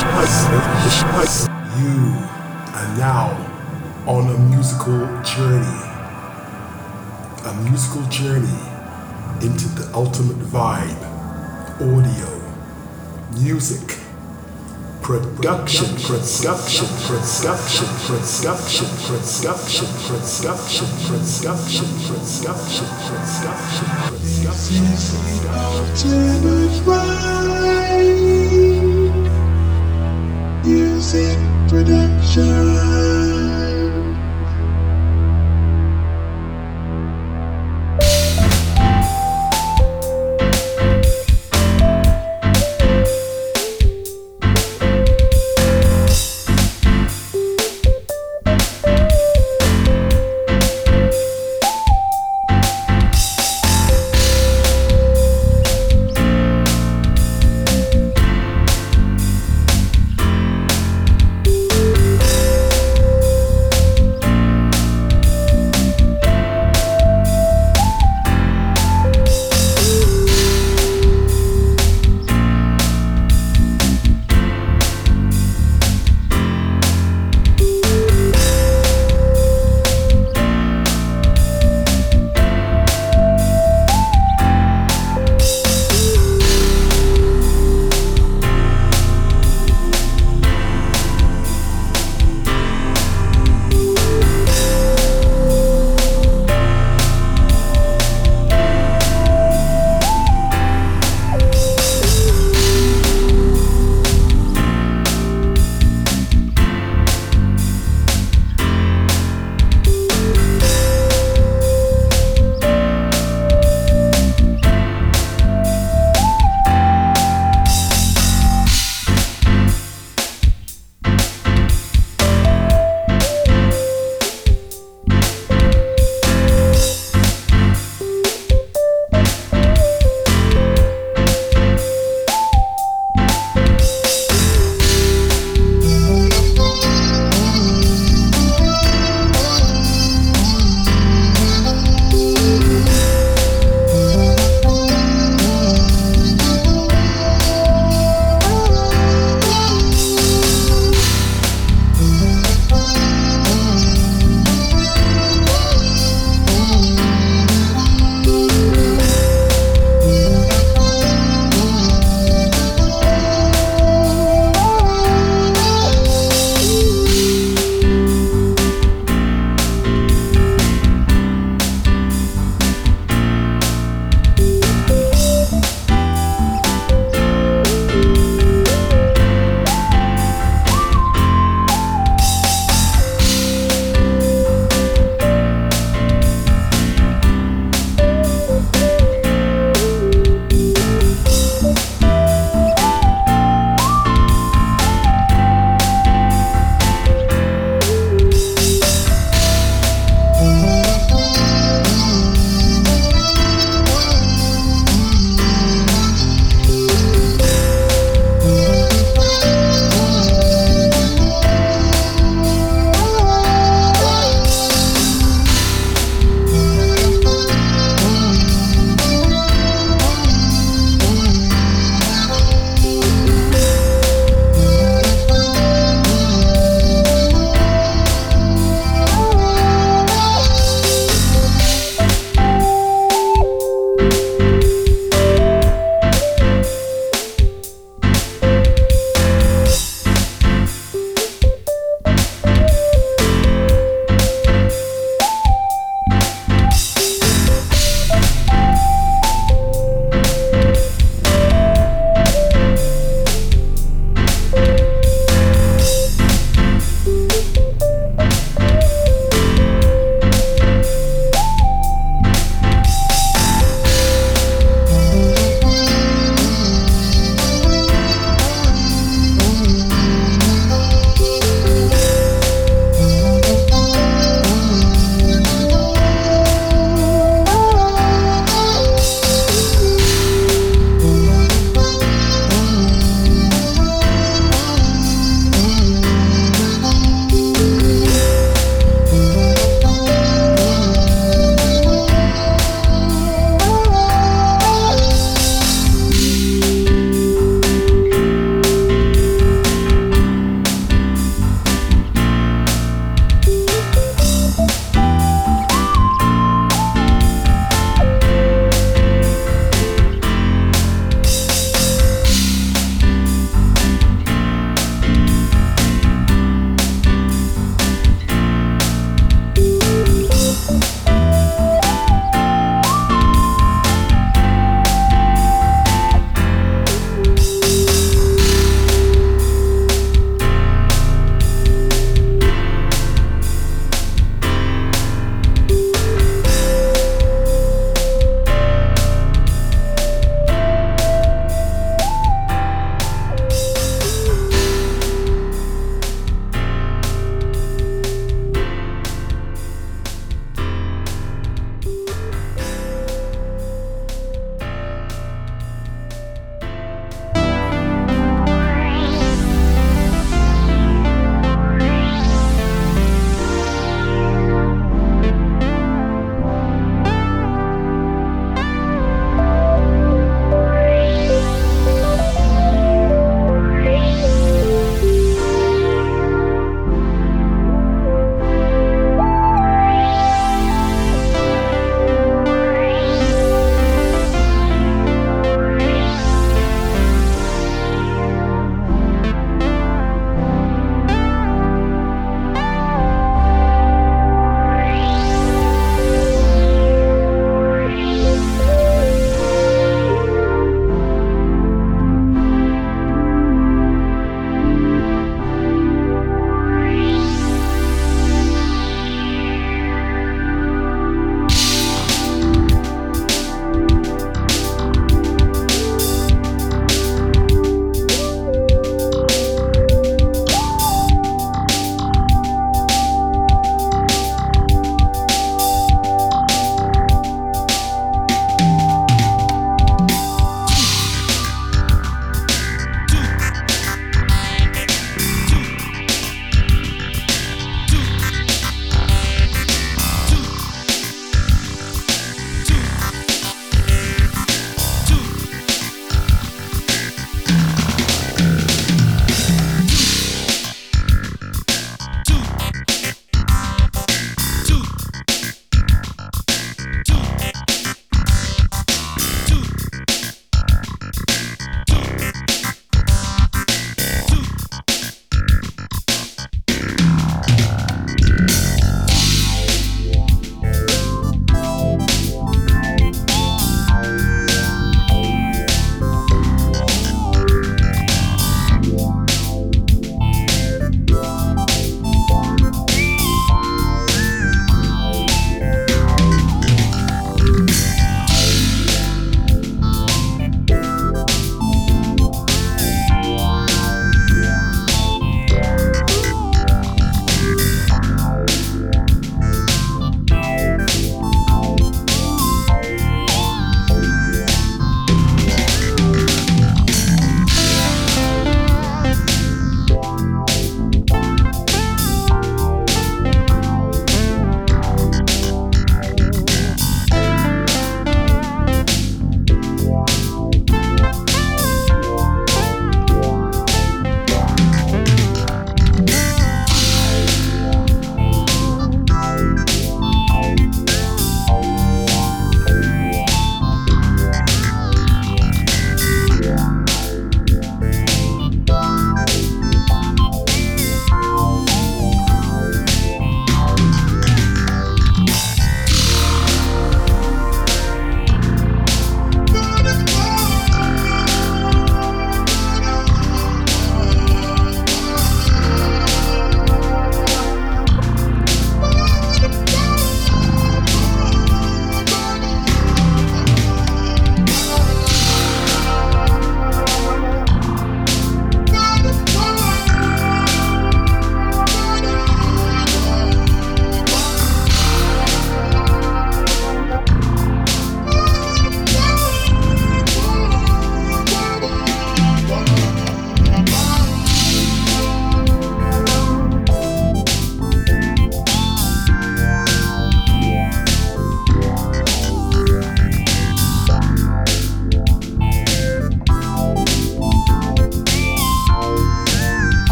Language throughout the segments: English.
You are now on a musical journey. A musical journey into the ultimate vibe. Audio, music, production, production, production, production, production, production, production, production, production, Ultimate vibe. Music production.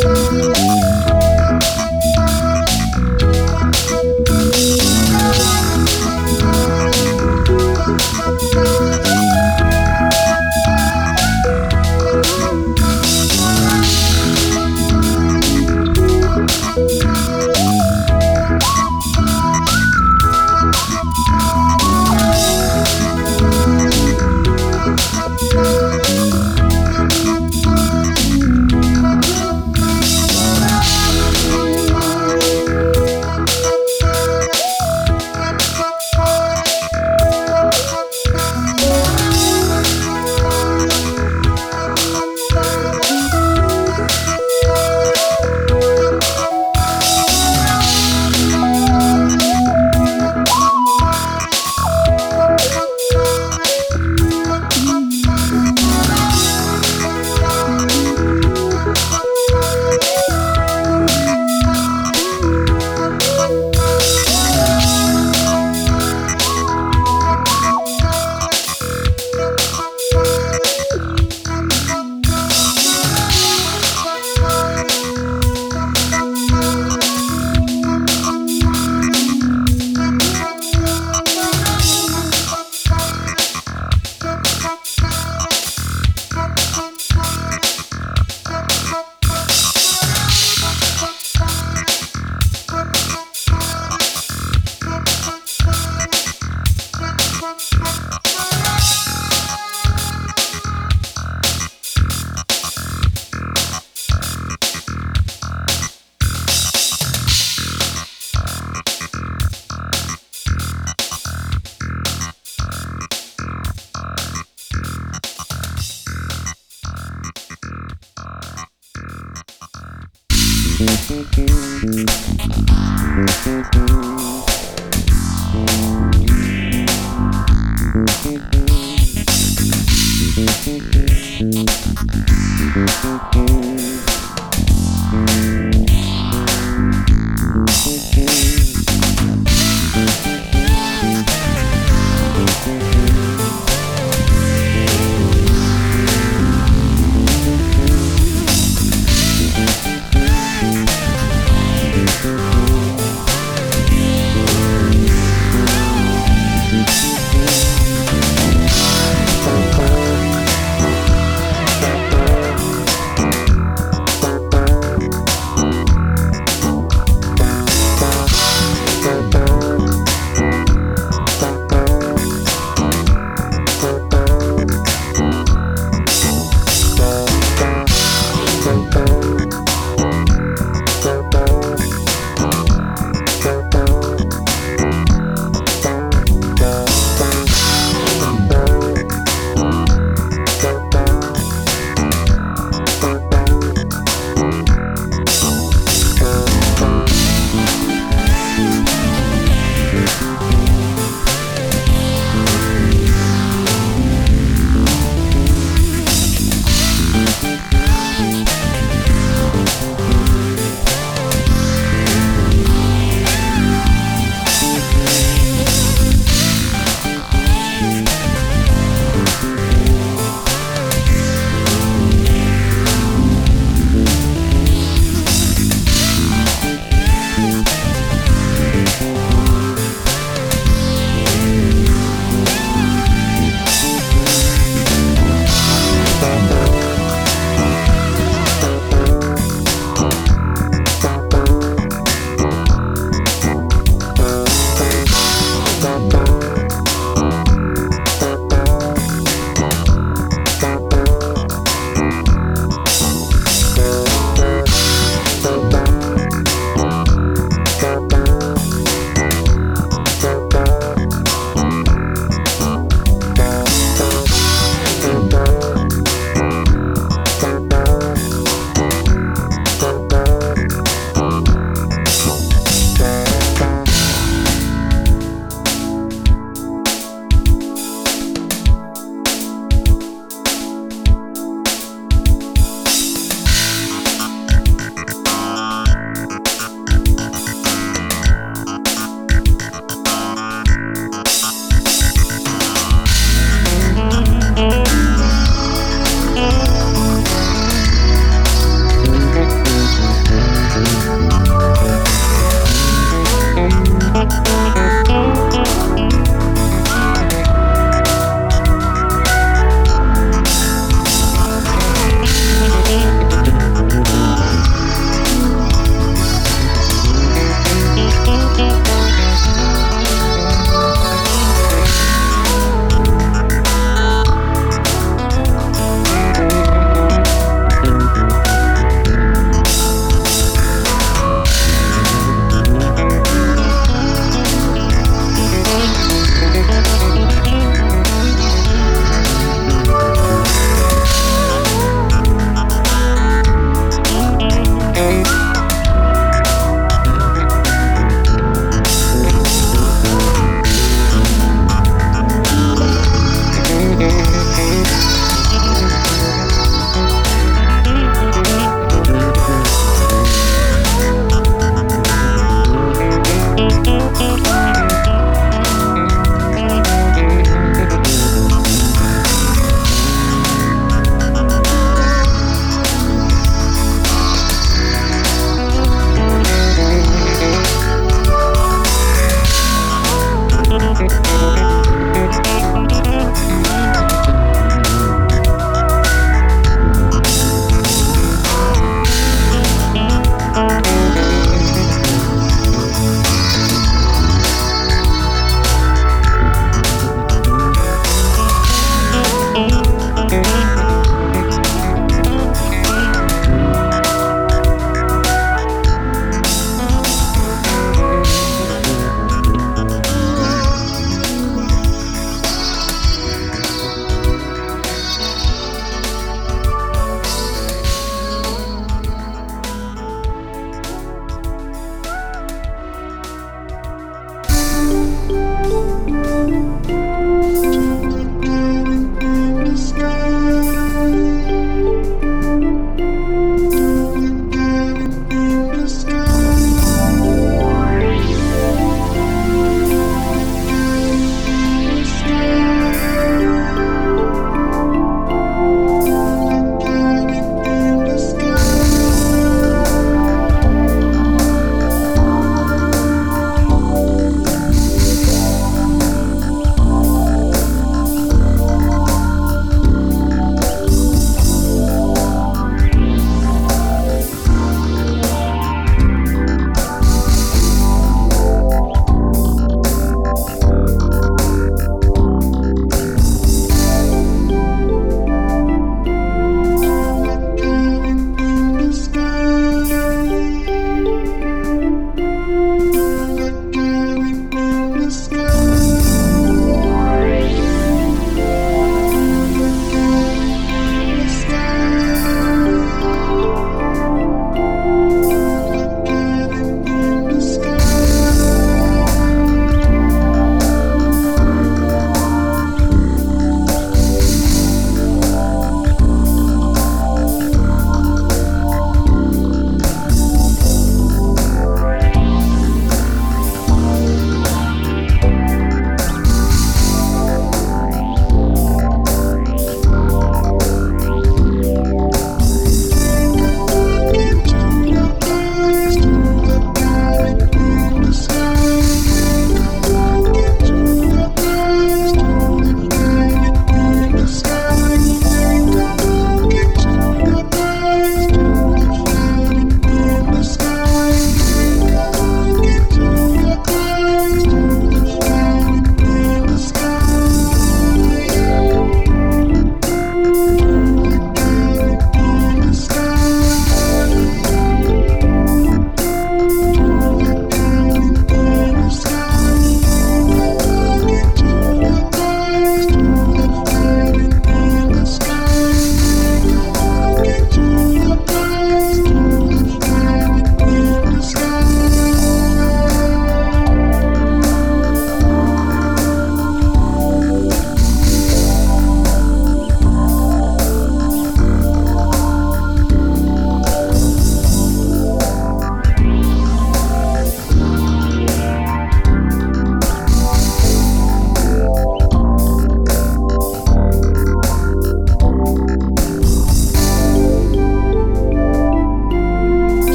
Peace.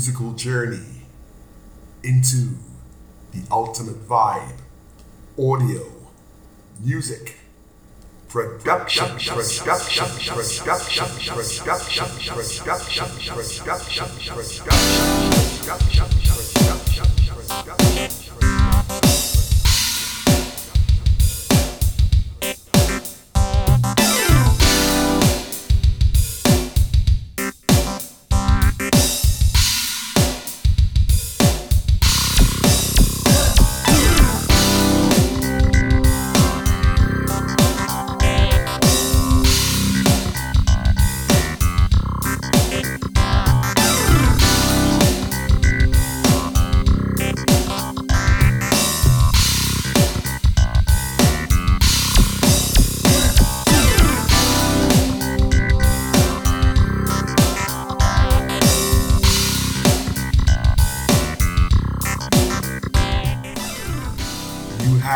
Musical journey into the ultimate vibe, audio, music, production, production, production, production, production, production, production, You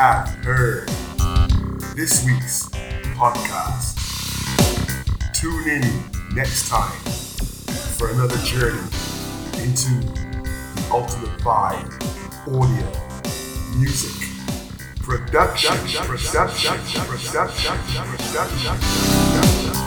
have heard this week's podcast. Tune in next time for another journey into the ultimate vibe, audio, music, production, production, production, production, production.